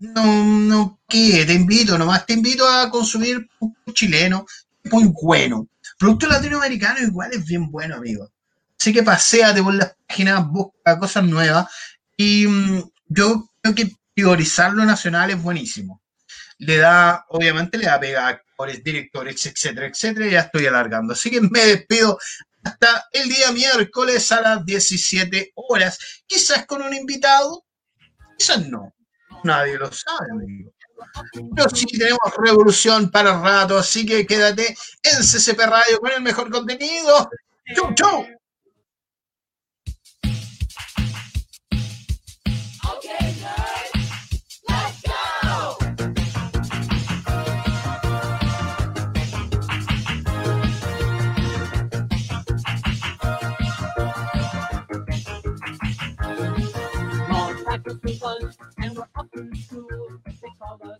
No, no, ¿qué? Te invito nomás, te invito a consumir un chileno muy bueno. Producto latinoamericano igual es bien bueno, amigo. Así que paséate por las páginas, busca cosas nuevas. Y mm, yo creo que priorizar lo nacional es buenísimo. Le da, obviamente, le da pega directores, etcétera, etcétera. Ya estoy alargando. Así que me despido hasta el día miércoles a las 17 horas. Quizás con un invitado, quizás no. Nadie lo sabe, amigo. Pero sí tenemos revolución para el rato, así que quédate en CCP Radio con el mejor contenido. ¡Chau, chau! microphone and we're up in school. They call us